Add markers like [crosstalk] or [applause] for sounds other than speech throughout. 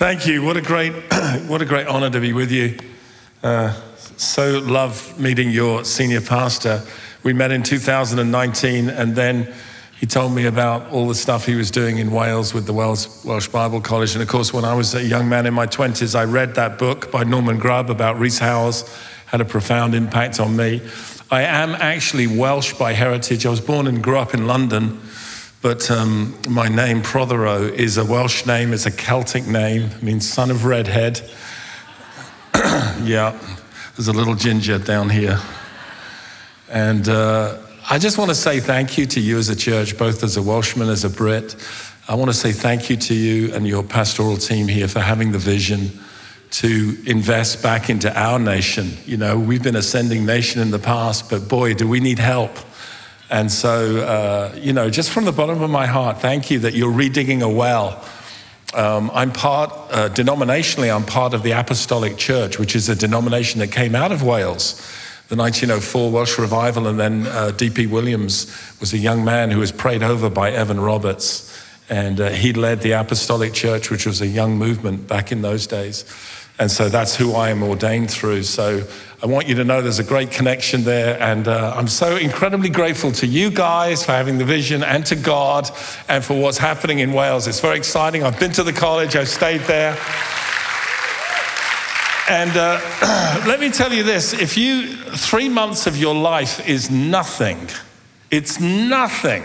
Thank you. What a great, [clears throat] what a great honor to be with you. Uh, so love meeting your senior pastor. We met in 2019, and then he told me about all the stuff he was doing in Wales with the Welsh, Welsh Bible College. And of course, when I was a young man in my 20s, I read that book by Norman Grubb about Rees Howells, had a profound impact on me. I am actually Welsh by heritage. I was born and grew up in London. But um, my name, Prothero, is a Welsh name, it's a Celtic name, it means son of redhead. [coughs] yeah, there's a little ginger down here. And uh, I just want to say thank you to you as a church, both as a Welshman, as a Brit. I want to say thank you to you and your pastoral team here for having the vision to invest back into our nation. You know, we've been a sending nation in the past, but boy, do we need help. And so, uh, you know, just from the bottom of my heart, thank you that you're redigging a well. Um, I'm part, uh, denominationally, I'm part of the Apostolic Church, which is a denomination that came out of Wales, the 1904 Welsh Revival, and then uh, D.P. Williams was a young man who was prayed over by Evan Roberts. And uh, he led the Apostolic Church, which was a young movement back in those days. And so that's who I am ordained through. So I want you to know there's a great connection there. And uh, I'm so incredibly grateful to you guys for having the vision and to God and for what's happening in Wales. It's very exciting. I've been to the college, I've stayed there. And uh, [clears throat] let me tell you this if you, three months of your life is nothing, it's nothing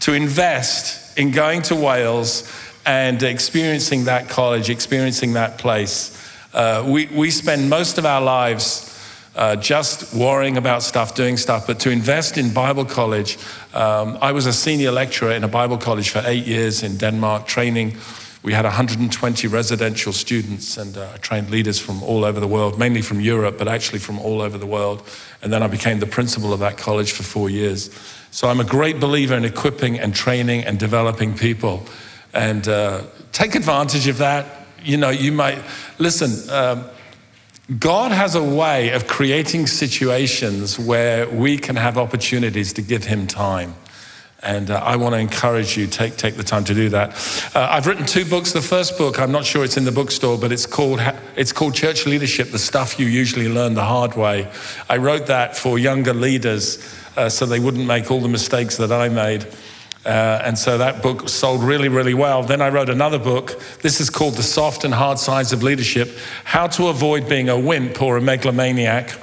to invest in going to Wales and experiencing that college, experiencing that place. Uh, we, we spend most of our lives uh, just worrying about stuff, doing stuff, but to invest in Bible college. Um, I was a senior lecturer in a Bible college for eight years in Denmark, training. We had 120 residential students, and uh, trained leaders from all over the world, mainly from Europe, but actually from all over the world. And then I became the principal of that college for four years. So I'm a great believer in equipping and training and developing people. And uh, take advantage of that you know, you might, listen, um, God has a way of creating situations where we can have opportunities to give Him time. And uh, I want to encourage you, take, take the time to do that. Uh, I've written two books. The first book, I'm not sure it's in the bookstore, but it's called, it's called Church Leadership, the stuff you usually learn the hard way. I wrote that for younger leaders uh, so they wouldn't make all the mistakes that I made. Uh, and so that book sold really, really well. Then I wrote another book. This is called The Soft and Hard Sides of Leadership How to Avoid Being a Wimp or a Megalomaniac.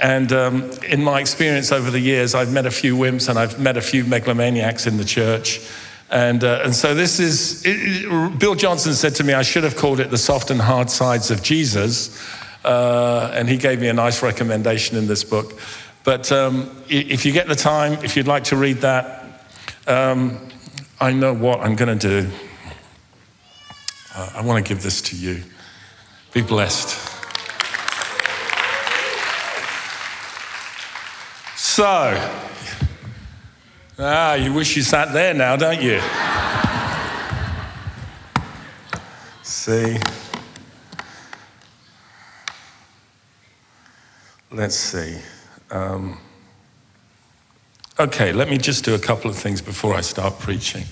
And um, in my experience over the years, I've met a few wimps and I've met a few megalomaniacs in the church. And, uh, and so this is, it, Bill Johnson said to me, I should have called it The Soft and Hard Sides of Jesus. Uh, and he gave me a nice recommendation in this book. But um, if you get the time, if you'd like to read that, um, I know what I'm going to do. Uh, I want to give this to you. Be blessed. So, ah, you wish you sat there now, don't you? See? Let's see. Um, Okay, let me just do a couple of things before I start preaching.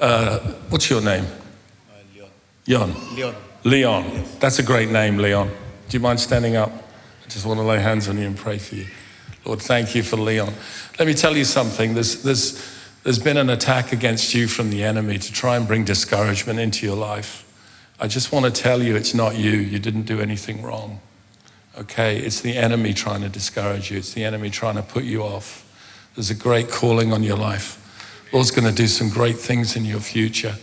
Uh, what's your name? Uh, Leon. Leon. Leon. Yes. That's a great name, Leon. Do you mind standing up? I just want to lay hands on you and pray for you. Lord, thank you for Leon. Let me tell you something. There's, there's, there's been an attack against you from the enemy to try and bring discouragement into your life. I just want to tell you it's not you. You didn't do anything wrong. Okay? It's the enemy trying to discourage you, it's the enemy trying to put you off. There's a great calling on your life. Lord's going to do some great things in your future.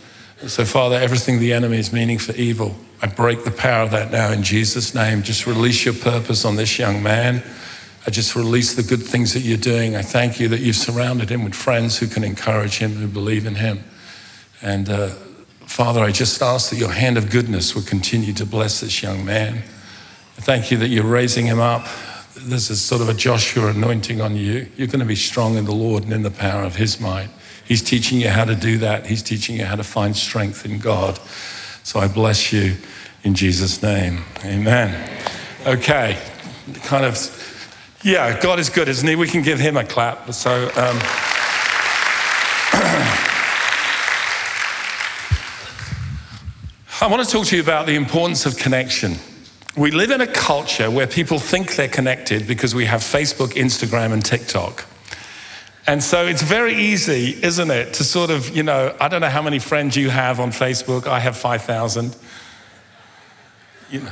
So, Father, everything the enemy is meaning for evil, I break the power of that now in Jesus' name. Just release your purpose on this young man. I just release the good things that you're doing. I thank you that you've surrounded him with friends who can encourage him, who believe in him. And uh, Father, I just ask that your hand of goodness will continue to bless this young man. I thank you that you're raising him up this is sort of a Joshua anointing on you. You're going to be strong in the Lord and in the power of His might. He's teaching you how to do that. He's teaching you how to find strength in God. So I bless you in Jesus' name. Amen. Okay, kind of, yeah, God is good, isn't He? We can give Him a clap. So, um, [clears throat] I want to talk to you about the importance of connection. We live in a culture where people think they're connected because we have Facebook, Instagram, and TikTok. And so it's very easy, isn't it, to sort of, you know, I don't know how many friends you have on Facebook. I have 5,000. You know.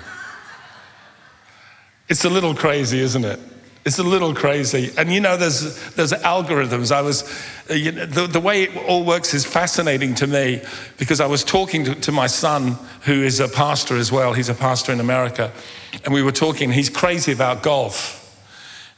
It's a little crazy, isn't it? It's a little crazy. And you know, there's, there's algorithms. I was, uh, you know, the, the way it all works is fascinating to me because I was talking to, to my son, who is a pastor as well. He's a pastor in America. And we were talking, he's crazy about golf.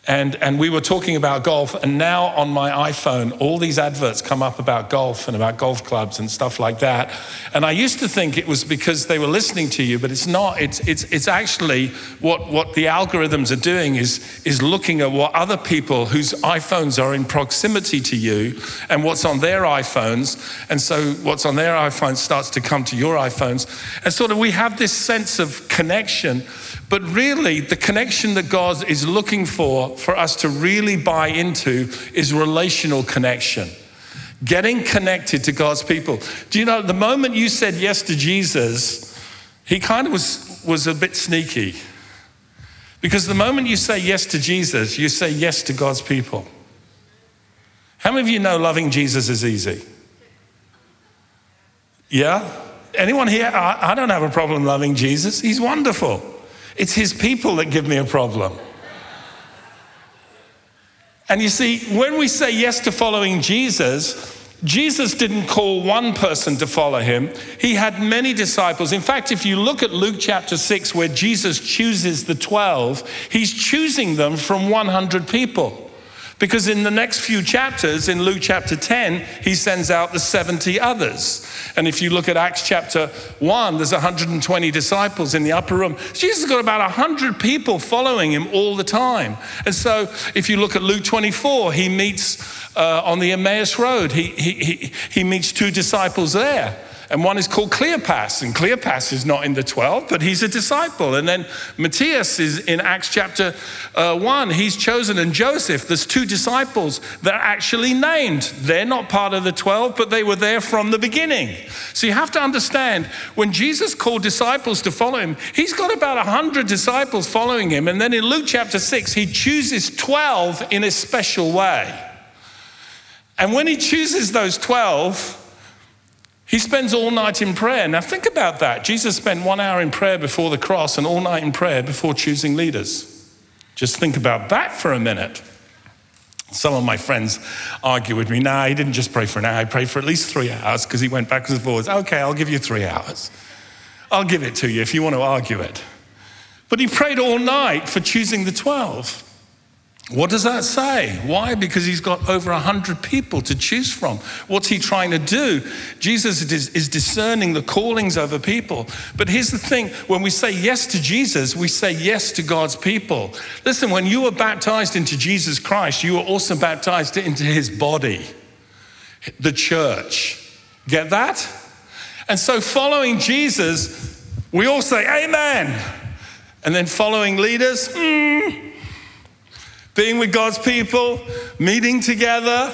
And, and we were talking about golf, and now on my iPhone, all these adverts come up about golf and about golf clubs and stuff like that. And I used to think it was because they were listening to you, but it's not. It's, it's, it's actually what, what the algorithms are doing is, is looking at what other people whose iPhones are in proximity to you and what's on their iPhones. And so what's on their iPhones starts to come to your iPhones. And sort of we have this sense of connection. But really, the connection that God is looking for, for us to really buy into, is relational connection. Getting connected to God's people. Do you know, the moment you said yes to Jesus, he kind of was, was a bit sneaky. Because the moment you say yes to Jesus, you say yes to God's people. How many of you know loving Jesus is easy? Yeah? Anyone here? I, I don't have a problem loving Jesus. He's wonderful. It's his people that give me a problem. And you see, when we say yes to following Jesus, Jesus didn't call one person to follow him. He had many disciples. In fact, if you look at Luke chapter 6, where Jesus chooses the 12, he's choosing them from 100 people. Because in the next few chapters, in Luke chapter 10, he sends out the 70 others. And if you look at Acts chapter 1, there's 120 disciples in the upper room. Jesus has got about 100 people following him all the time. And so if you look at Luke 24, he meets uh, on the Emmaus Road, he, he, he, he meets two disciples there and one is called Cleopas, and Cleopas is not in the 12, but he's a disciple. And then Matthias is in Acts chapter uh, 1, he's chosen, and Joseph, there's two disciples that are actually named. They're not part of the 12, but they were there from the beginning. So you have to understand when Jesus called disciples to follow him, he's got about 100 disciples following him. And then in Luke chapter 6, he chooses 12 in a special way. And when he chooses those 12, he spends all night in prayer. Now, think about that. Jesus spent one hour in prayer before the cross and all night in prayer before choosing leaders. Just think about that for a minute. Some of my friends argue with me. Nah, he didn't just pray for an hour, he prayed for at least three hours because he went backwards and forwards. Okay, I'll give you three hours. I'll give it to you if you want to argue it. But he prayed all night for choosing the 12. What does that say? Why? Because he's got over 100 people to choose from. What's he trying to do? Jesus is discerning the callings over people. But here's the thing when we say yes to Jesus, we say yes to God's people. Listen, when you were baptized into Jesus Christ, you were also baptized into his body, the church. Get that? And so, following Jesus, we all say, Amen. And then, following leaders, hmm being with God's people, meeting together.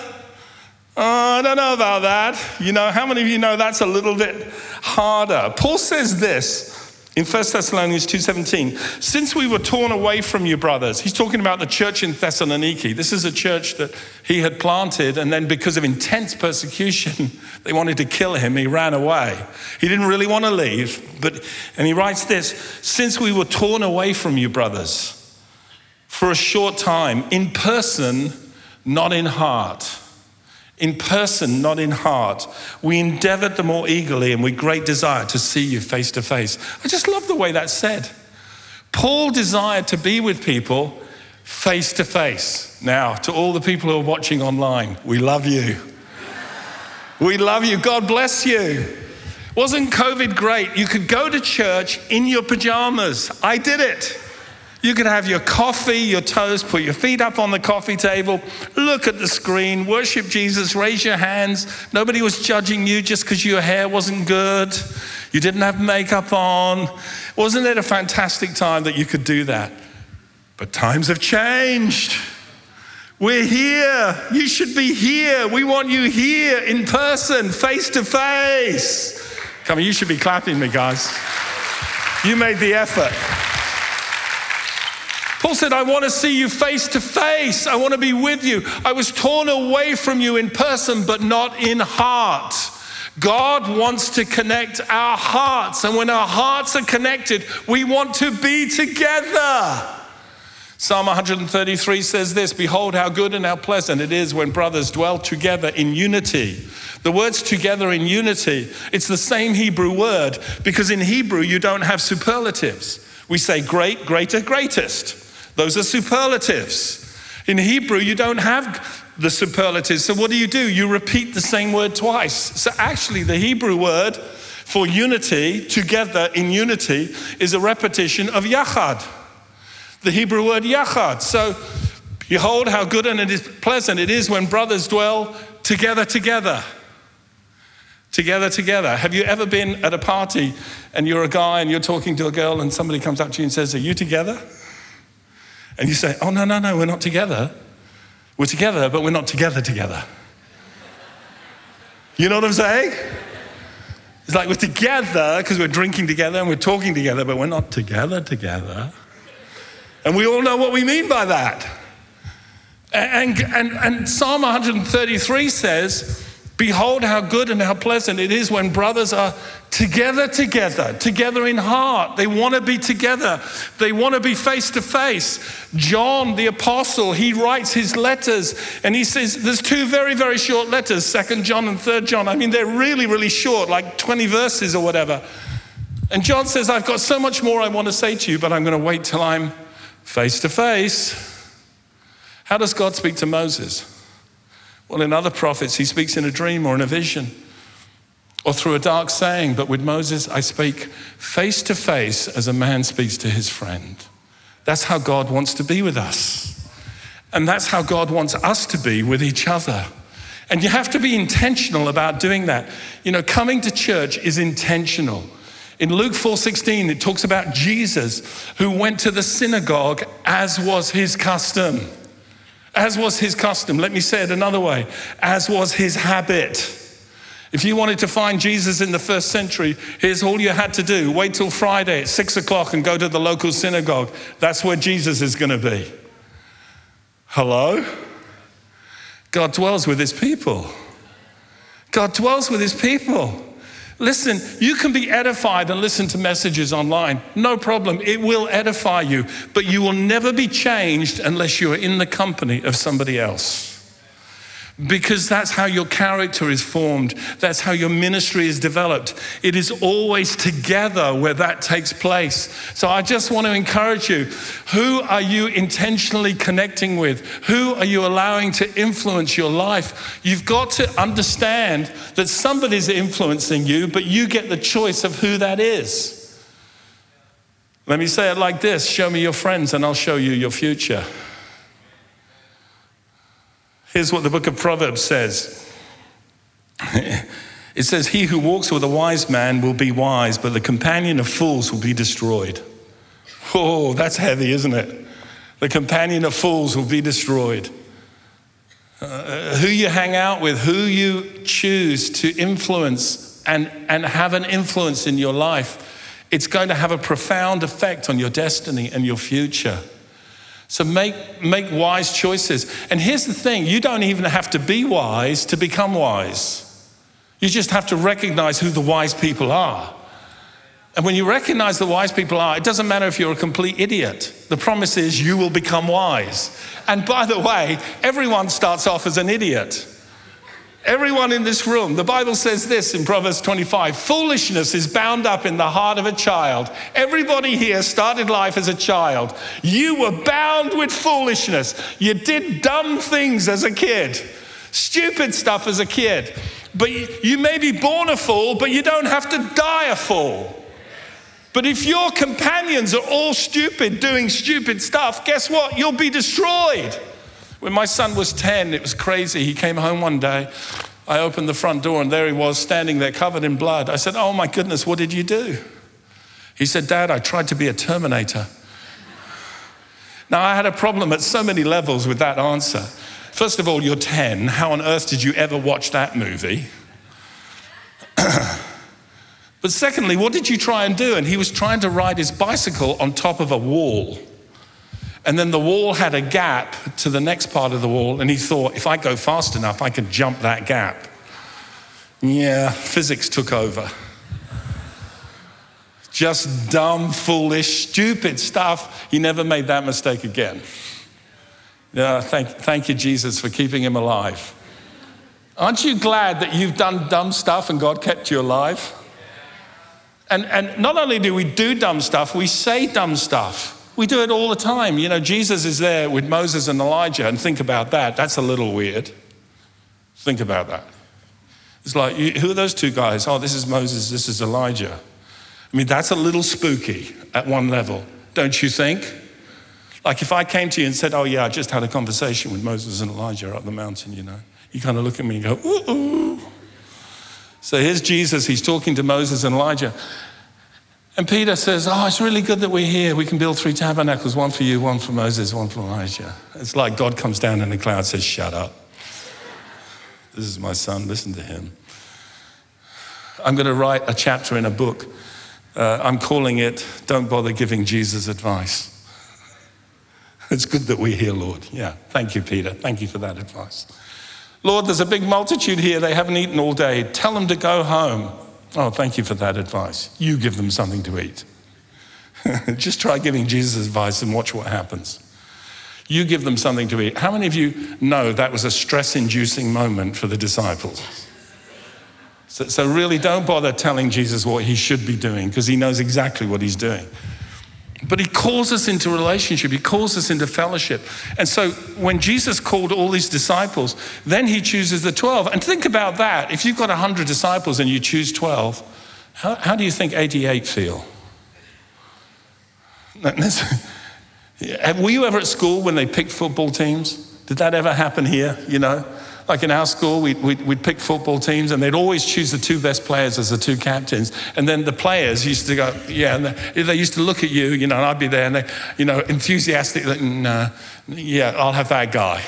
Uh, I don't know about that. You know, how many of you know that's a little bit harder? Paul says this in 1 Thessalonians 2:17, since we were torn away from you brothers. He's talking about the church in Thessaloniki. This is a church that he had planted and then because of intense persecution, [laughs] they wanted to kill him. He ran away. He didn't really want to leave, but and he writes this, since we were torn away from you brothers, for a short time, in person, not in heart. In person, not in heart. We endeavored the more eagerly and with great desire to see you face to face. I just love the way that's said. Paul desired to be with people face to face. Now, to all the people who are watching online, we love you. We love you. God bless you. Wasn't COVID great? You could go to church in your pajamas. I did it. You could have your coffee, your toast, put your feet up on the coffee table, look at the screen, worship Jesus, raise your hands. Nobody was judging you just because your hair wasn't good. You didn't have makeup on. Wasn't it a fantastic time that you could do that? But times have changed. We're here. You should be here. We want you here in person, face to face. Come on, you should be clapping me, guys. You made the effort. Paul said, I want to see you face to face. I want to be with you. I was torn away from you in person, but not in heart. God wants to connect our hearts. And when our hearts are connected, we want to be together. Psalm 133 says this Behold, how good and how pleasant it is when brothers dwell together in unity. The words together in unity, it's the same Hebrew word because in Hebrew you don't have superlatives. We say great, greater, greatest. Those are superlatives. In Hebrew, you don't have the superlatives. So what do you do? You repeat the same word twice. So actually, the Hebrew word for unity, together in unity, is a repetition of yachad. The Hebrew word yachad. So behold how good and it is pleasant it is when brothers dwell together together. Together together. Have you ever been at a party and you're a guy and you're talking to a girl and somebody comes up to you and says, Are you together? And you say, Oh, no, no, no, we're not together. We're together, but we're not together together. You know what I'm saying? It's like we're together because we're drinking together and we're talking together, but we're not together together. And we all know what we mean by that. And, and, and Psalm 133 says, Behold, how good and how pleasant it is when brothers are together, together, together in heart. They want to be together, they want to be face to face. John, the apostle, he writes his letters and he says there's two very, very short letters, Second John and Third John. I mean, they're really, really short, like 20 verses or whatever. And John says, I've got so much more I want to say to you, but I'm going to wait till I'm face to face. How does God speak to Moses? Well, in other prophets, he speaks in a dream or in a vision or through a dark saying. But with Moses, I speak face to face as a man speaks to his friend. That's how God wants to be with us. And that's how God wants us to be with each other. And you have to be intentional about doing that. You know, coming to church is intentional. In Luke 4:16 it talks about Jesus who went to the synagogue as was his custom as was his custom. Let me say it another way as was his habit. If you wanted to find Jesus in the first century, here's all you had to do wait till Friday at six o'clock and go to the local synagogue. That's where Jesus is going to be. Hello? God dwells with his people. God dwells with his people. Listen, you can be edified and listen to messages online. No problem. It will edify you, but you will never be changed unless you are in the company of somebody else because that's how your character is formed. That's how your ministry is developed. It is always together where that takes place. So I just want to encourage you who are you intentionally connecting with? Who are you allowing to influence your life? You've got to understand that somebody's influencing you, but you get the choice of who that is. Let me say it like this show me your friends, and I'll show you your future. Here's what the book of Proverbs says [laughs] it says, He who walks with a wise man will be wise, but the companion of fools will be destroyed. Oh, that's heavy, isn't it? The companion of fools will be destroyed. Uh, who you hang out with, who you choose to influence and, and have an influence in your life, it's going to have a profound effect on your destiny and your future. So make, make wise choices. And here's the thing you don't even have to be wise to become wise. You just have to recognize who the wise people are. And when you recognize the wise people are, it doesn't matter if you're a complete idiot. The promise is you will become wise. And by the way, everyone starts off as an idiot. Everyone in this room, the Bible says this in Proverbs 25 foolishness is bound up in the heart of a child. Everybody here started life as a child. You were bound with foolishness. You did dumb things as a kid, stupid stuff as a kid. But you may be born a fool, but you don't have to die a fool. But if your companions are all stupid doing stupid stuff, guess what? You'll be destroyed. When my son was 10, it was crazy. He came home one day. I opened the front door and there he was standing there covered in blood. I said, Oh my goodness, what did you do? He said, Dad, I tried to be a Terminator. Now, I had a problem at so many levels with that answer. First of all, you're 10. How on earth did you ever watch that movie? [clears throat] But secondly, what did you try and do? And he was trying to ride his bicycle on top of a wall. And then the wall had a gap to the next part of the wall, and he thought, if I go fast enough, I can jump that gap. Yeah, physics took over. Just dumb, foolish, stupid stuff. He never made that mistake again. Yeah, thank, thank you, Jesus, for keeping him alive. Aren't you glad that you've done dumb stuff and God kept you alive? And, and not only do we do dumb stuff, we say dumb stuff. We do it all the time. You know, Jesus is there with Moses and Elijah, and think about that. That's a little weird. Think about that. It's like, who are those two guys? Oh, this is Moses, this is Elijah. I mean, that's a little spooky at one level, don't you think? Like if I came to you and said, Oh, yeah, I just had a conversation with Moses and Elijah up the mountain, you know, you kind of look at me and go, Ooh, ooh. So here's Jesus, he's talking to Moses and Elijah. And Peter says, Oh, it's really good that we're here. We can build three tabernacles one for you, one for Moses, one for Elijah. It's like God comes down in the cloud and says, Shut up. This is my son, listen to him. I'm going to write a chapter in a book. Uh, I'm calling it Don't Bother Giving Jesus Advice. [laughs] It's good that we're here, Lord. Yeah, thank you, Peter. Thank you for that advice. Lord, there's a big multitude here. They haven't eaten all day. Tell them to go home. Oh, thank you for that advice. You give them something to eat. [laughs] Just try giving Jesus advice and watch what happens. You give them something to eat. How many of you know that was a stress inducing moment for the disciples? So, so, really don't bother telling Jesus what he should be doing because he knows exactly what he's doing. But he calls us into relationship, he calls us into fellowship. And so when Jesus called all these disciples, then he chooses the 12. And think about that. If you've got 100 disciples and you choose 12, how, how do you think 88 feel? [laughs] Were you ever at school when they picked football teams? Did that ever happen here? You know? Like in our school, we'd, we'd, we'd, pick football teams and they'd always choose the two best players as the two captains. And then the players used to go, yeah, and they, they used to look at you, you know, and I'd be there and they, you know, enthusiastic, nah, yeah, I'll have that guy.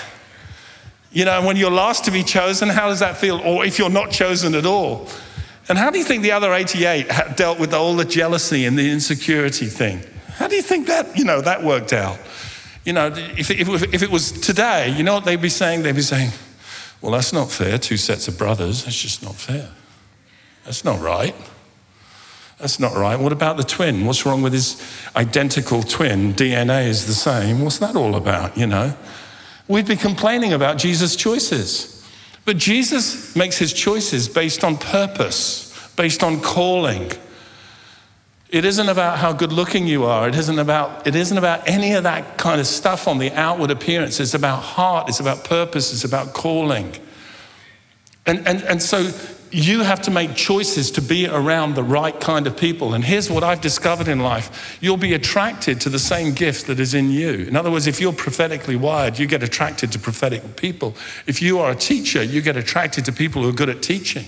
You know, when you're last to be chosen, how does that feel? Or if you're not chosen at all? And how do you think the other 88 dealt with all the jealousy and the insecurity thing? How do you think that, you know, that worked out? You know, if, if, if it was today, you know what they'd be saying? They'd be saying, well, that's not fair. Two sets of brothers. That's just not fair. That's not right. That's not right. What about the twin? What's wrong with his identical twin? DNA is the same. What's that all about, you know? We'd be complaining about Jesus' choices. But Jesus makes his choices based on purpose, based on calling. It isn't about how good looking you are. It isn't about, it isn't about any of that kind of stuff on the outward appearance. It's about heart, it's about purpose, it's about calling. And, and, and so you have to make choices to be around the right kind of people. And here's what I've discovered in life you'll be attracted to the same gift that is in you. In other words, if you're prophetically wired, you get attracted to prophetic people. If you are a teacher, you get attracted to people who are good at teaching.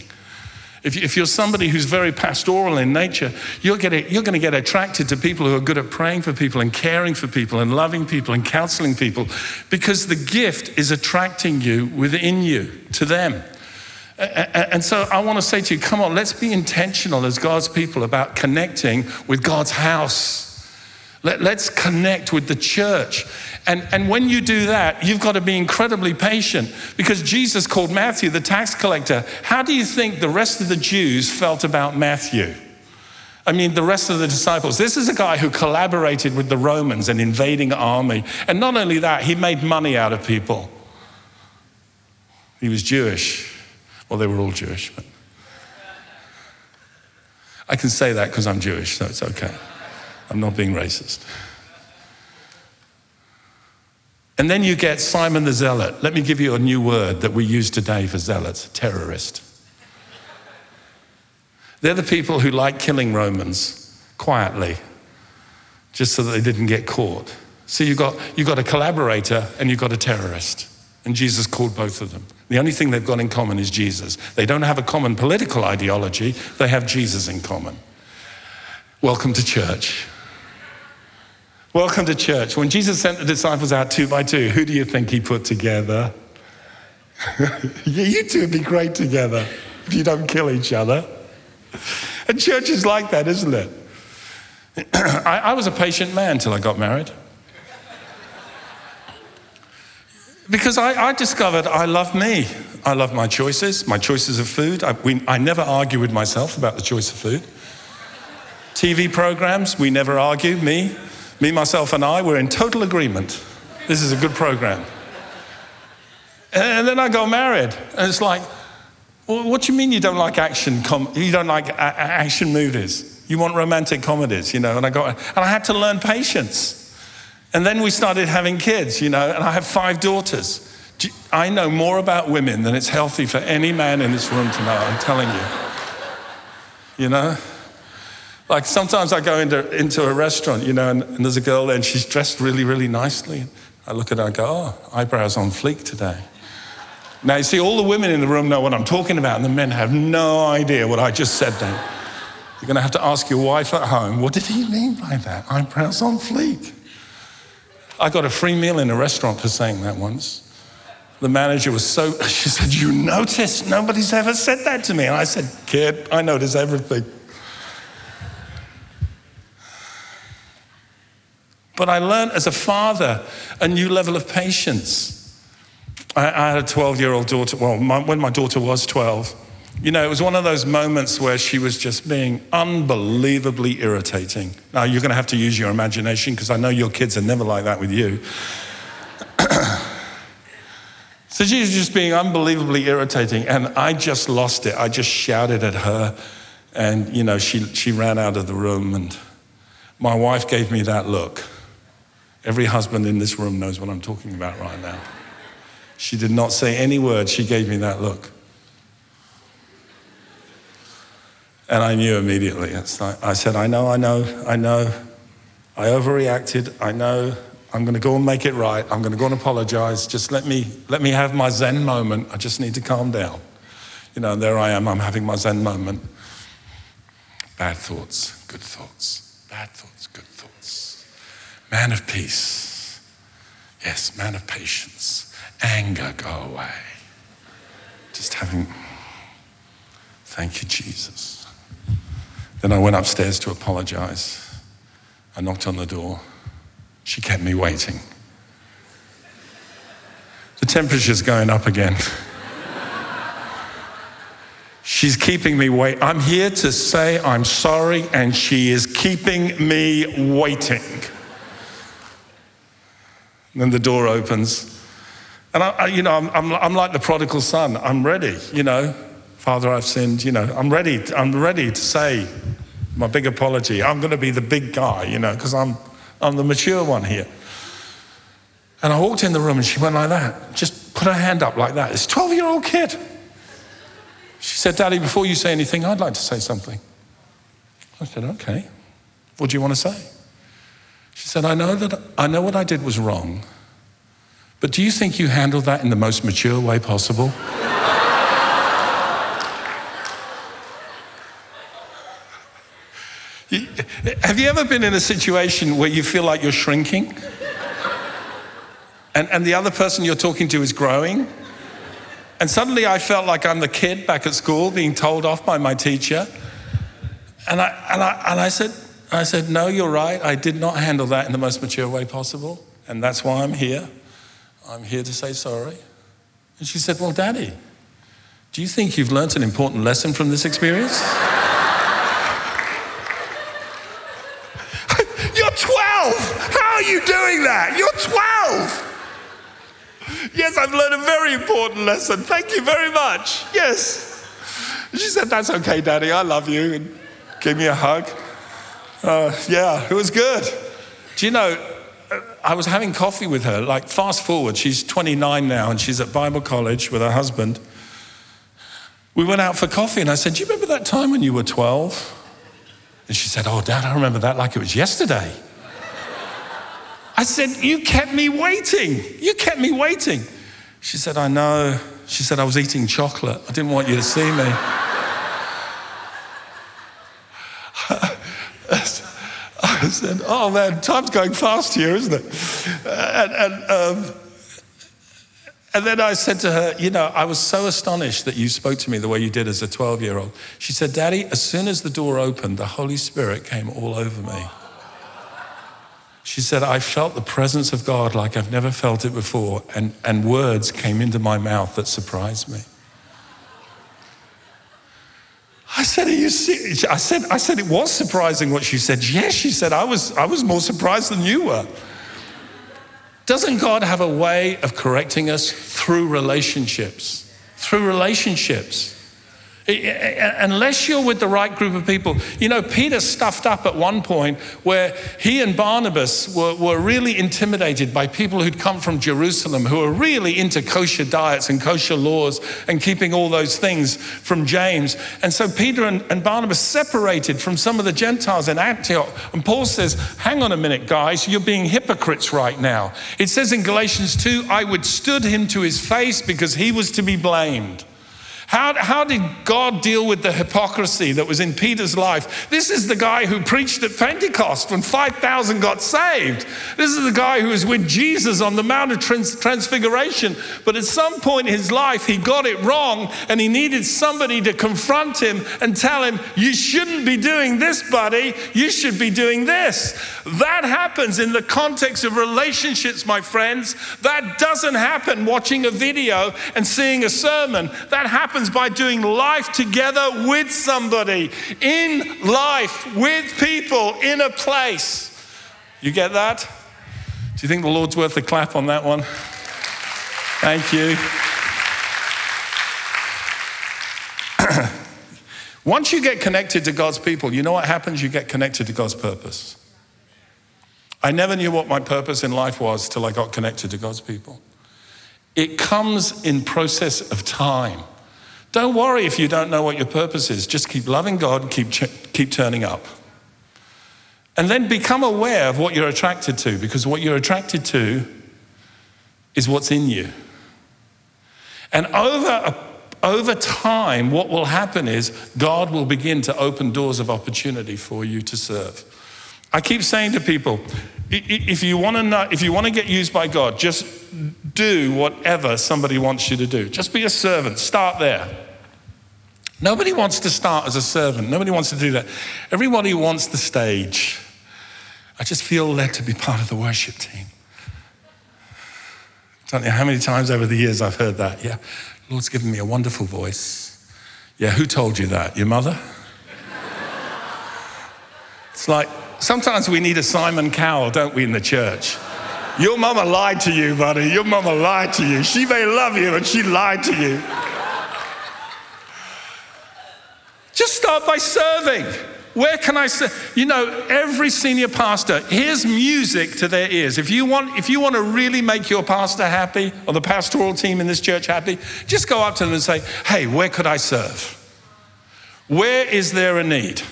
If, you're somebody who's very pastoral in nature, you're, going to get attracted to people who are good at praying for people and caring for people and loving people and counseling people because the gift is attracting you within you to them. And so I want to say to you, come on, let's be intentional as God's people about connecting with God's house. Let, us connect with the church. And, and when you do that, you've got to be incredibly patient because Jesus called Matthew the tax collector. How do you think the rest of the Jews felt about Matthew? I mean, the rest of the disciples. This is a guy who collaborated with the Romans, an invading army. And not only that, he made money out of people. He was Jewish. Well, they were all Jewish, but I can say that because I'm Jewish, so it's okay. I'm not being racist. And then you get Simon the Zealot. Let me give you a new word that we use today for zealots terrorist. They're the people who like killing Romans quietly, just so that they didn't get caught. So you've got, you've got a collaborator and you've got a terrorist. And Jesus called both of them. The only thing they've got in common is Jesus. They don't have a common political ideology, they have Jesus in common. Welcome to church. Welcome to church. When Jesus sent the disciples out two by two, who do you think he put together? [laughs] you two would be great together if you don't kill each other. And church is like that, isn't it? [clears throat] I, I was a patient man till I got married. Because I, I, discovered I love me. I love my choices, my choices of food. I, we, I never argue with myself about the choice of food. TV programs, we never argue. Me, me, myself, and I, we're in total agreement. This is a good program. And then I got married, and it's like, well, what do you mean you don't like action? Com- you don't like a- action movies? You want romantic comedies, you know? And I got, and I had to learn patience. And then we started having kids, you know, and I have five daughters. I know more about women than it's healthy for any man in this room to know, I'm telling you. You know? Like sometimes I go into, into a restaurant, you know, and, and there's a girl there and she's dressed really, really nicely. I look at her and go, oh, eyebrows on fleek today. Now, you see, all the women in the room know what I'm talking about, and the men have no idea what I just said then. You're going to have to ask your wife at home, what did he mean by that? Eyebrows on fleek. I got a free meal in a restaurant for saying that once. The manager was so, [laughs] she said, You noticed? Nobody's ever said that to me. And I said, Kid, I notice everything. But I learned as a father a new level of patience. I, I had a 12 year old daughter, well, my, when my daughter was 12, you know, it was one of those moments where she was just being unbelievably irritating. Now, you're going to have to use your imagination because I know your kids are never like that with you. [clears throat] so she was just being unbelievably irritating, and I just lost it. I just shouted at her, and, you know, she, she ran out of the room, and my wife gave me that look. Every husband in this room knows what I'm talking about right now. She did not say any word, she gave me that look. And I knew immediately. Like, I said, I know, I know, I know. I overreacted. I know. I'm going to go and make it right. I'm going to go and apologize. Just let me, let me have my Zen moment. I just need to calm down. You know, there I am. I'm having my Zen moment. Bad thoughts, good thoughts. Bad thoughts. Man of peace. Yes, man of patience. Anger, go away. Just having, thank you, Jesus. Then I went upstairs to apologize. I knocked on the door. She kept me waiting. The temperature's going up again. She's keeping me wait. I'm here to say I'm sorry, and she is keeping me waiting. And then the door opens. And I, I you know, I'm, I'm, I'm like the prodigal son. I'm ready, you know. Father, I've sinned. You know, I'm ready. I'm ready to say my big apology. I'm going to be the big guy, you know, because I'm, I'm the mature one here. And I walked in the room and she went like that, just put her hand up like that. This 12 year old kid. She said, Daddy, before you say anything, I'd like to say something. I said, Okay. What do you want to say? She said, I know that I know what I did was wrong, but do you think you handled that in the most mature way possible? [laughs] Have you ever been in a situation where you feel like you're shrinking? And, and the other person you're talking to is growing? And suddenly I felt like I'm the kid back at school being told off by my teacher. And I, and I, and I, said, I said, No, you're right. I did not handle that in the most mature way possible. And that's why I'm here. I'm here to say sorry. And she said, Well, Daddy, do you think you've learnt an important lesson from this experience? [laughs] you're 12! How are you doing that? You're 12. Yes, I've learned a very important lesson. Thank you very much. Yes. She said, That's okay, Daddy. I love you. And gave me a hug. Uh, yeah, it was good. Do you know, I was having coffee with her. Like, fast forward, she's 29 now and she's at Bible college with her husband. We went out for coffee and I said, Do you remember that time when you were 12? And she said, Oh, Dad, I remember that like it was yesterday. I said, You kept me waiting. You kept me waiting. She said, I know. She said, I was eating chocolate. I didn't want you to see me. I said, Oh man, time's going fast here, isn't it? And, and, um, And then I said to her, You know, I was so astonished that you spoke to me the way you did as a 12 year old. She said, Daddy, as soon as the door opened, the Holy Spirit came all over me. She said, I felt the presence of God like I've never felt it before, and, and words came into my mouth that surprised me. I said, Are you serious? I said, I said, It was surprising what she said. Yes, she said, I was, I was more surprised than you were. Doesn't God have a way of correcting us through relationships? Through relationships. Unless you're with the right group of people. You know, Peter stuffed up at one point where he and Barnabas were, were really intimidated by people who'd come from Jerusalem who were really into kosher diets and kosher laws and keeping all those things from James. And so Peter and, and Barnabas separated from some of the Gentiles in Antioch. And Paul says, Hang on a minute, guys, you're being hypocrites right now. It says in Galatians 2, I withstood him to his face because he was to be blamed. How, how did God deal with the hypocrisy that was in Peter's life? This is the guy who preached at Pentecost when 5,000 got saved. This is the guy who was with Jesus on the Mount of Trans- Transfiguration. But at some point in his life, he got it wrong and he needed somebody to confront him and tell him, You shouldn't be doing this, buddy. You should be doing this. That happens in the context of relationships, my friends. That doesn't happen watching a video and seeing a sermon. That happens happens by doing life together with somebody, in life, with people, in a place. You get that? Do you think the Lord's worth a clap on that one? Thank you. [clears throat] Once you get connected to God's people, you know what happens? You get connected to God's purpose. I never knew what my purpose in life was till I got connected to God's people. It comes in process of time. Don't worry if you don't know what your purpose is. Just keep loving God and keep, keep turning up. And then become aware of what you're attracted to, because what you're attracted to is what's in you. And over, over time, what will happen is God will begin to open doors of opportunity for you to serve. I keep saying to people, if you want to know, if you want to get used by God, just do whatever somebody wants you to do. Just be a servant. Start there. Nobody wants to start as a servant. Nobody wants to do that. Everybody wants the stage. I just feel led to be part of the worship team. Don't know how many times over the years I've heard that. Yeah, Lord's given me a wonderful voice. Yeah, who told you that? Your mother? it's like Sometimes we need a Simon Cowell, don't we, in the church? Your mama lied to you, buddy. Your mama lied to you. She may love you, but she lied to you. Just start by serving. Where can I say? You know, every senior pastor, here's music to their ears. If you want, if you want to really make your pastor happy or the pastoral team in this church happy, just go up to them and say, "Hey, where could I serve? Where is there a need?"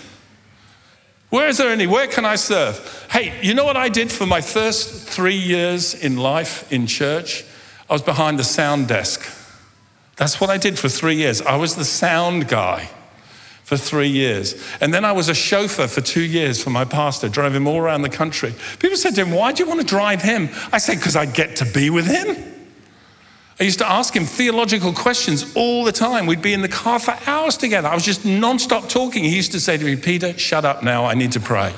Where is there any? Where can I serve? Hey, you know what I did for my first three years in life in church? I was behind the sound desk. That's what I did for three years. I was the sound guy for three years. And then I was a chauffeur for two years for my pastor, drove him all around the country. People said to him, Why do you want to drive him? I said, Because I get to be with him. I used to ask him theological questions all the time. We'd be in the car for hours together. I was just nonstop talking. He used to say to me, Peter, shut up now. I need to pray.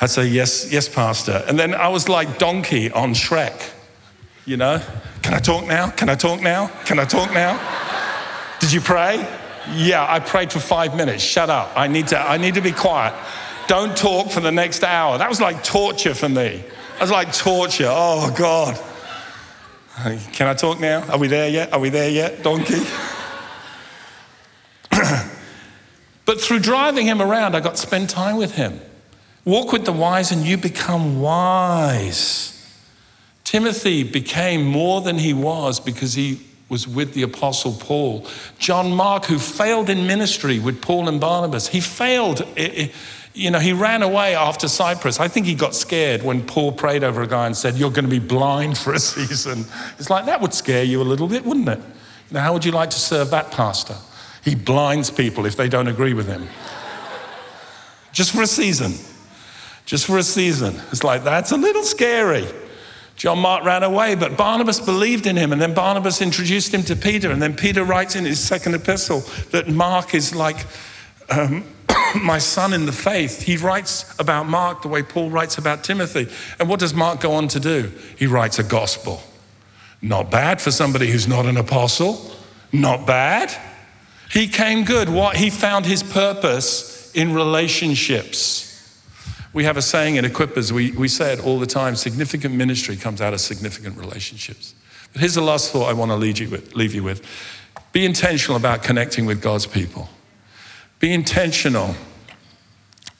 I'd say, yes, yes, Pastor. And then I was like Donkey on Shrek, you know? Can I talk now? Can I talk now? Can I talk now? Did you pray? Yeah, I prayed for five minutes. Shut up. I need to, I need to be quiet. Don't talk for the next hour. That was like torture for me. That was like torture. Oh, God. Can I talk now? Are we there yet? Are we there yet, donkey? [clears throat] but through driving him around, I got to spend time with him. Walk with the wise and you become wise. Timothy became more than he was because he was with the Apostle Paul. John Mark, who failed in ministry with Paul and Barnabas, he failed. You know, he ran away after Cyprus. I think he got scared when Paul prayed over a guy and said, You're going to be blind for a season. It's like, that would scare you a little bit, wouldn't it? You know, how would you like to serve that pastor? He blinds people if they don't agree with him. Just for a season. Just for a season. It's like, that's a little scary. John Mark ran away, but Barnabas believed in him, and then Barnabas introduced him to Peter, and then Peter writes in his second epistle that Mark is like um, [coughs] my son in the faith. He writes about Mark the way Paul writes about Timothy. And what does Mark go on to do? He writes a gospel. Not bad for somebody who's not an apostle. Not bad. He came good. What he found his purpose in relationships. We have a saying in Equippers, we, we say it all the time significant ministry comes out of significant relationships. But here's the last thought I want to leave you with. Leave you with. Be intentional about connecting with God's people. Be intentional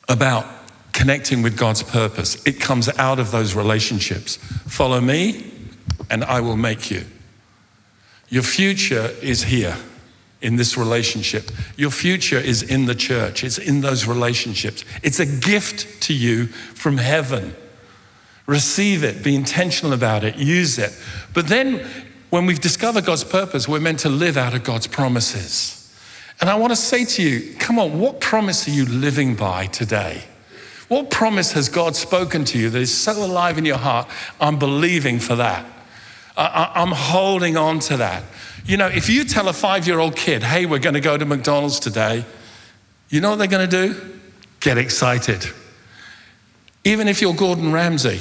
about connecting with God's purpose. It comes out of those relationships. Follow me, and I will make you. Your future is here in this relationship. Your future is in the church, it's in those relationships. It's a gift to you from heaven. Receive it, be intentional about it, use it. But then, when we've discovered God's purpose, we're meant to live out of God's promises. And I want to say to you, come on, what promise are you living by today? What promise has God spoken to you that is so alive in your heart? I'm believing for that. I, am holding on to that. You know, if you tell a five year old kid, hey, we're going to go to McDonald's today, you know what they're going to do? Get excited. Even if you're Gordon Ramsay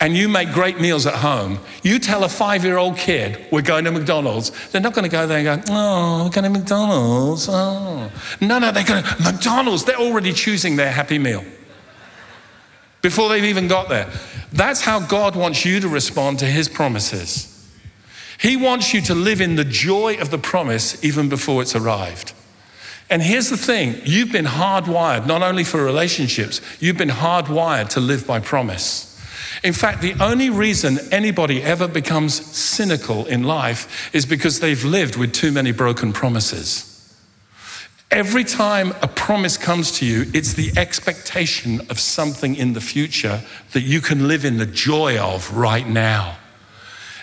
and you make great meals at home, you tell a five year old kid, we're going to McDonald's, they're not going to go there and go, oh, we're going to McDonald's. Oh. No, no, they're going to McDonald's. They're already choosing their happy meal before they've even got there. That's how God wants you to respond to his promises. He wants you to live in the joy of the promise even before it's arrived. And here's the thing you've been hardwired, not only for relationships, you've been hardwired to live by promise. In fact, the only reason anybody ever becomes cynical in life is because they've lived with too many broken promises. Every time a promise comes to you, it's the expectation of something in the future that you can live in the joy of right now.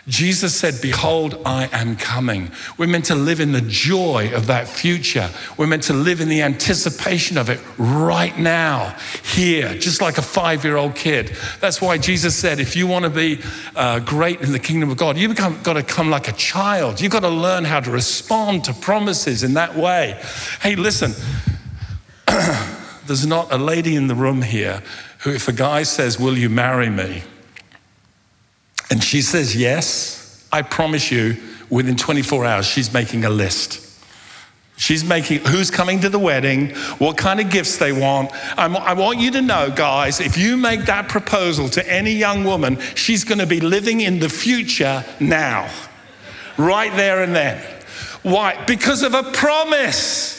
Jesus said, Behold, I am coming. We're meant to live in the joy of that future. We're meant to live in the anticipation of it right now, here, just like a five year old kid. That's why Jesus said, If you want to be uh, great in the kingdom of God, you've got to come like a child. You've got to learn how to respond to promises in that way. Hey, listen, [clears throat] there's not a lady in the room here who, if a guy says, Will you marry me? And she says, Yes, I promise you, within 24 hours, she's making a list. She's making who's coming to the wedding, what kind of gifts they want. I'm, i want you to know, guys, if you make that proposal to any young woman, she's going to be living in the future now, right there and then. Why? Because of a promise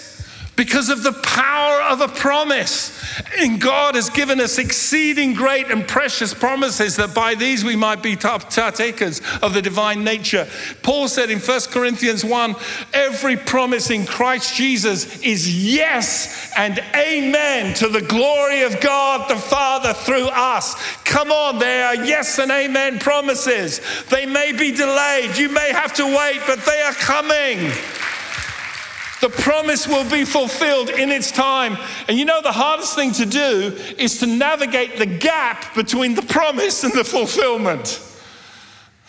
because of the power of a promise. And God has given us exceeding great and precious promises that by these we might be partakers of the divine nature. Paul said in 1 Corinthians 1 every promise in Christ Jesus is yes and amen to the glory of God the Father through us. Come on, they are yes and amen promises. They may be delayed, you may have to wait, but they are coming. The promise will be fulfilled in its time. And you know, the hardest thing to do is to navigate the gap between the promise and the fulfillment. [laughs]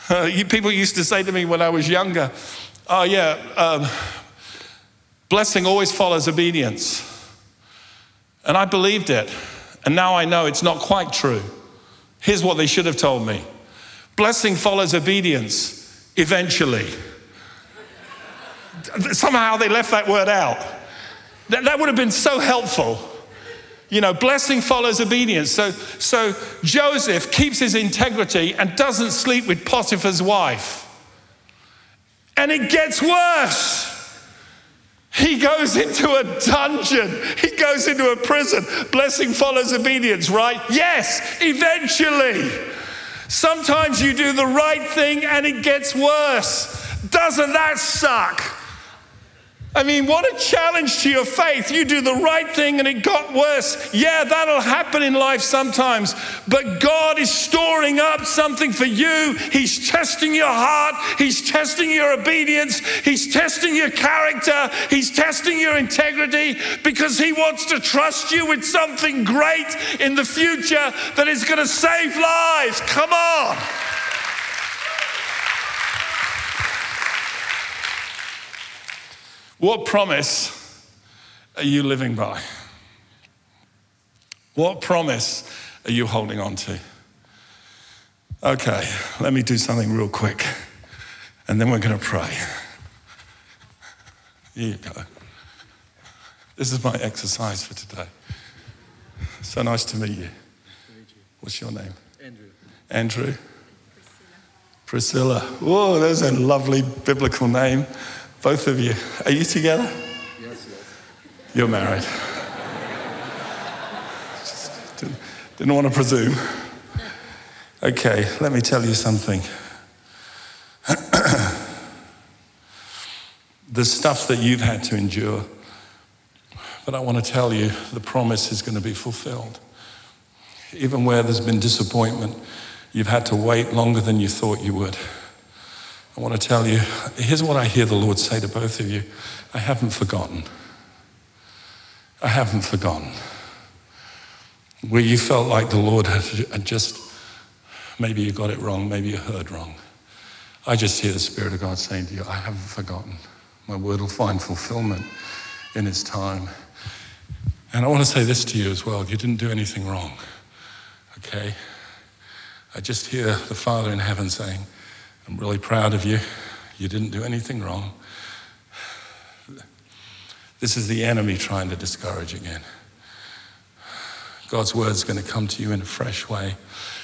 Uh, you, people used to say to me when I was younger, Oh, yeah, um, blessing always follows obedience. And I believed it. And now I know it's not quite true. Here's what they should have told me blessing follows obedience eventually. Somehow they left that word out. That, that would have been so helpful. You know, blessing follows obedience. So, so Joseph keeps his integrity and doesn't sleep with Potiphar's wife. And it gets worse. He goes into a dungeon. He goes into a prison. Blessing follows obedience, right? Yes, eventually. Sometimes you do the right thing and it gets worse. Doesn't that suck? I mean, what a challenge to your faith. You do the right thing and it got worse. Yeah, that'll happen in life sometimes, but God is storing up something for you. He's testing your heart, He's testing your obedience, He's testing your character, He's testing your integrity because He wants to trust you with something great in the future that is going to save lives. Come on. What promise are you living by? What promise are you holding on to? Okay, let me do something real quick and then we're going to pray. Here you go. This is my exercise for today. So nice to meet you. What's your name? Andrew. Andrew? Priscilla. Priscilla. Whoa, there's a lovely biblical name. Both of you. Are you together? Yes, yes. You're married. Just didn't, didn't want to presume. Okay, let me tell you something. [clears throat] the stuff that you've had to endure, but I want to tell you the promise is going to be fulfilled. Even where there's been disappointment, you've had to wait longer than you thought you would. I want to tell you here's what I hear the Lord say to both of you I haven't forgotten. I haven't forgotten. Where you felt like the Lord had just, maybe you got it wrong, maybe you heard wrong. I just hear the Spirit of God saying to you, I haven't forgotten. My word will find fulfillment in its time. And I want to say this to you as well you didn't do anything wrong, okay? I just hear the Father in heaven saying, I'm really proud of you. You didn't do anything wrong. This is the enemy trying to discourage again. God's word is going to come to you in a fresh way.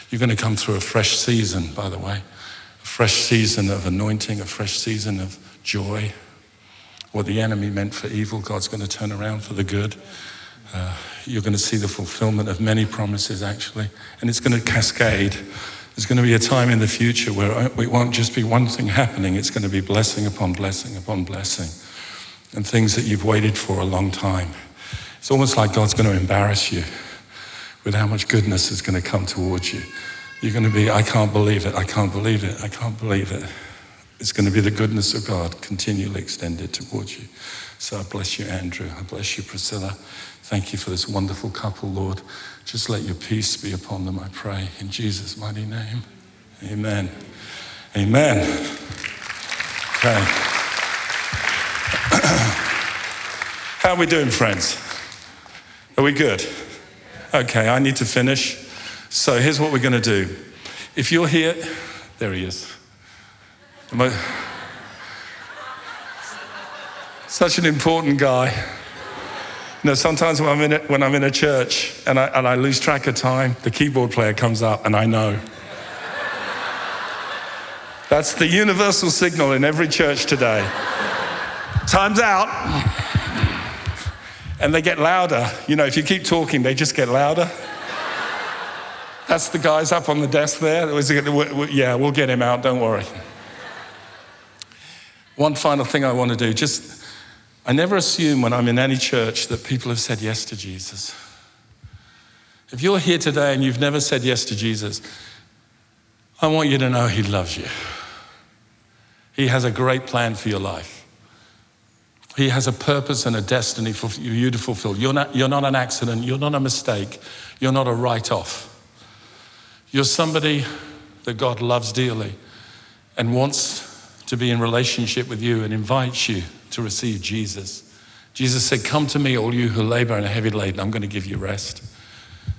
You're going to come through a fresh season, by the way, a fresh season of anointing, a fresh season of joy. What the enemy meant for evil, God's going to turn around for the good. Uh, you're going to see the fulfillment of many promises, actually, and it's going to cascade. There's going to be a time in the future where it won't just be one thing happening, it's going to be blessing upon blessing upon blessing, and things that you've waited for a long time. It's almost like God's going to embarrass you with how much goodness is going to come towards you. You're going to be, I can't believe it, I can't believe it, I can't believe it. It's going to be the goodness of God continually extended towards you. So I bless you, Andrew. I bless you, Priscilla. Thank you for this wonderful couple, Lord. Just let your peace be upon them, I pray, in Jesus' mighty name. Amen. Amen. Okay. [clears throat] How are we doing, friends? Are we good? Okay, I need to finish. So here's what we're going to do. If you're here, there he is. Such an important guy. Know, sometimes when I'm in a, when I'm in a church and I, and I lose track of time, the keyboard player comes up and I know. That's the universal signal in every church today. Time's out. And they get louder. You know, if you keep talking, they just get louder. That's the guys up on the desk there. Yeah, we'll get him out, don't worry. One final thing I want to do just I never assume when I'm in any church that people have said yes to Jesus. If you're here today and you've never said yes to Jesus, I want you to know He loves you. He has a great plan for your life. He has a purpose and a destiny for you to fulfill. You're not, you're not an accident. You're not a mistake. You're not a write off. You're somebody that God loves dearly and wants to be in relationship with you and invites you to receive Jesus. Jesus said, Come to me, all you who labor and are heavy laden, I'm going to give you rest.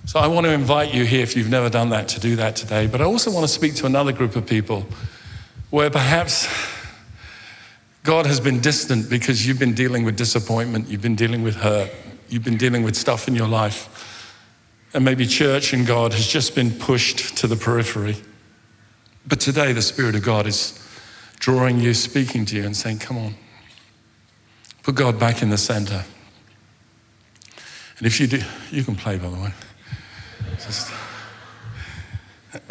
So I want to invite you here, if you've never done that, to do that today. But I also want to speak to another group of people where perhaps God has been distant because you've been dealing with disappointment, you've been dealing with hurt, you've been dealing with stuff in your life. And maybe church and God has just been pushed to the periphery. But today, the Spirit of God is drawing you, speaking to you, and saying, Come on, put God back in the center. And if you do, you can play, by the way. Just, [clears throat]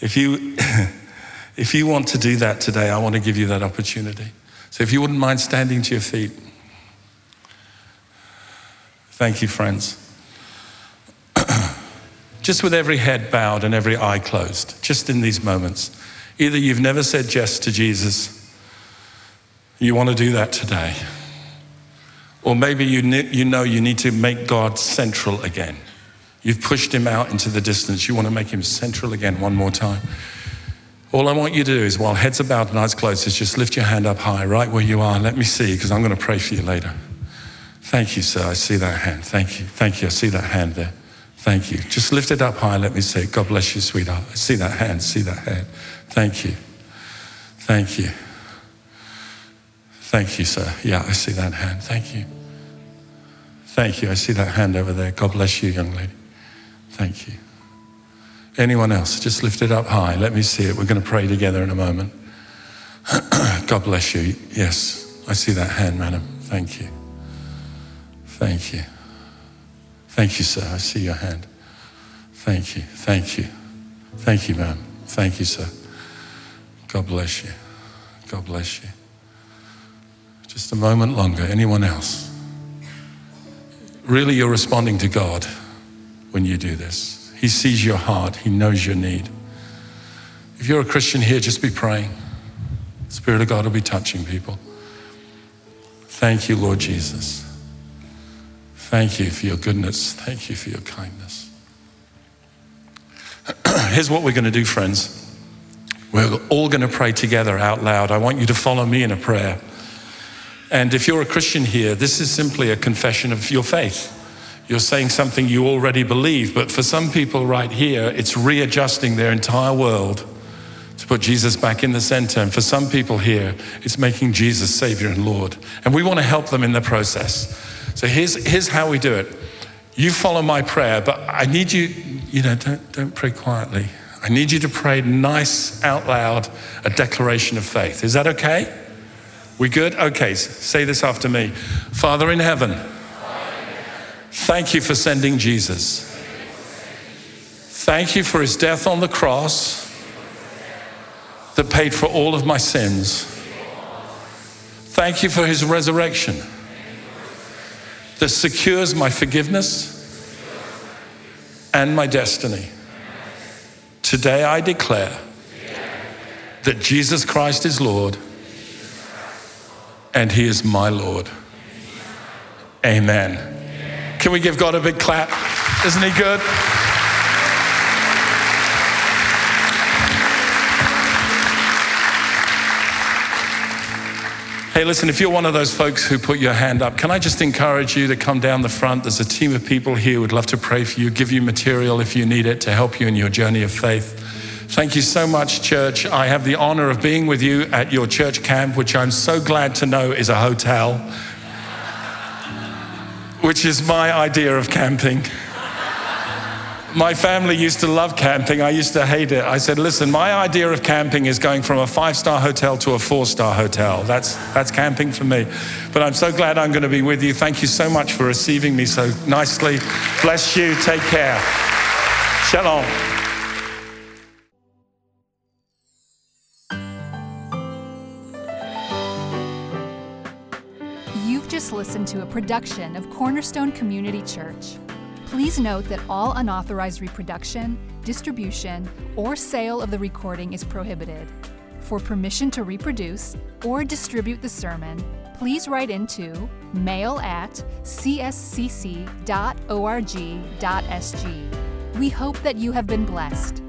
if you [clears throat] if you want to do that today, I want to give you that opportunity. So if you wouldn't mind standing to your feet. Thank you, friends. [clears throat] just with every head bowed and every eye closed, just in these moments. Either you've never said yes to Jesus, you want to do that today. Or maybe you, you know you need to make God central again. You've pushed him out into the distance. You want to make him central again one more time. All I want you to do is, while heads are bowed and eyes closed, is just lift your hand up high, right where you are. Let me see, because I'm going to pray for you later. Thank you, sir. I see that hand. Thank you. Thank you. I see that hand there. Thank you. Just lift it up high. Let me see. God bless you, sweetheart. I see that hand. See that hand. Thank you. Thank you. Thank you, sir. Yeah, I see that hand. Thank you. Thank you. I see that hand over there. God bless you, young lady. Thank you. Anyone else? Just lift it up high. Let me see it. We're going to pray together in a moment. [clears throat] God bless you. Yes, I see that hand, madam. Thank you. Thank you. Thank you, sir. I see your hand. Thank you. Thank you. Thank you, ma'am. Thank you, sir. God bless you. God bless you. Just a moment longer. Anyone else? Really, you're responding to God when you do this. He sees your heart, He knows your need. If you're a Christian here, just be praying. The Spirit of God will be touching people. Thank you, Lord Jesus. Thank you for your goodness. Thank you for your kindness. [clears throat] Here's what we're going to do, friends. We're all going to pray together out loud. I want you to follow me in a prayer. And if you're a Christian here, this is simply a confession of your faith. You're saying something you already believe, but for some people right here, it's readjusting their entire world to put Jesus back in the center. And for some people here, it's making Jesus Savior and Lord. And we want to help them in the process. So here's, here's how we do it. You follow my prayer, but I need you, you know, don't, don't pray quietly. I need you to pray nice out loud a declaration of faith. Is that okay? We good? Okay, say this after me. Father in heaven, thank you for sending Jesus. Thank you for his death on the cross that paid for all of my sins. Thank you for his resurrection that secures my forgiveness and my destiny. Today I declare that Jesus Christ is Lord and He is my Lord. Amen. Can we give God a big clap? Isn't He good? Hey, listen, if you're one of those folks who put your hand up, can I just encourage you to come down the front? There's a team of people here who would love to pray for you, give you material if you need it to help you in your journey of faith. Thank you so much, church. I have the honor of being with you at your church camp, which I'm so glad to know is a hotel, which is my idea of camping. My family used to love camping. I used to hate it. I said, listen, my idea of camping is going from a five star hotel to a four star hotel. That's, that's camping for me. But I'm so glad I'm going to be with you. Thank you so much for receiving me so nicely. Bless you. Take care. Shalom. You've just listened to a production of Cornerstone Community Church. Please note that all unauthorized reproduction, distribution, or sale of the recording is prohibited. For permission to reproduce or distribute the sermon, please write into mail at cscc.org.sg. We hope that you have been blessed.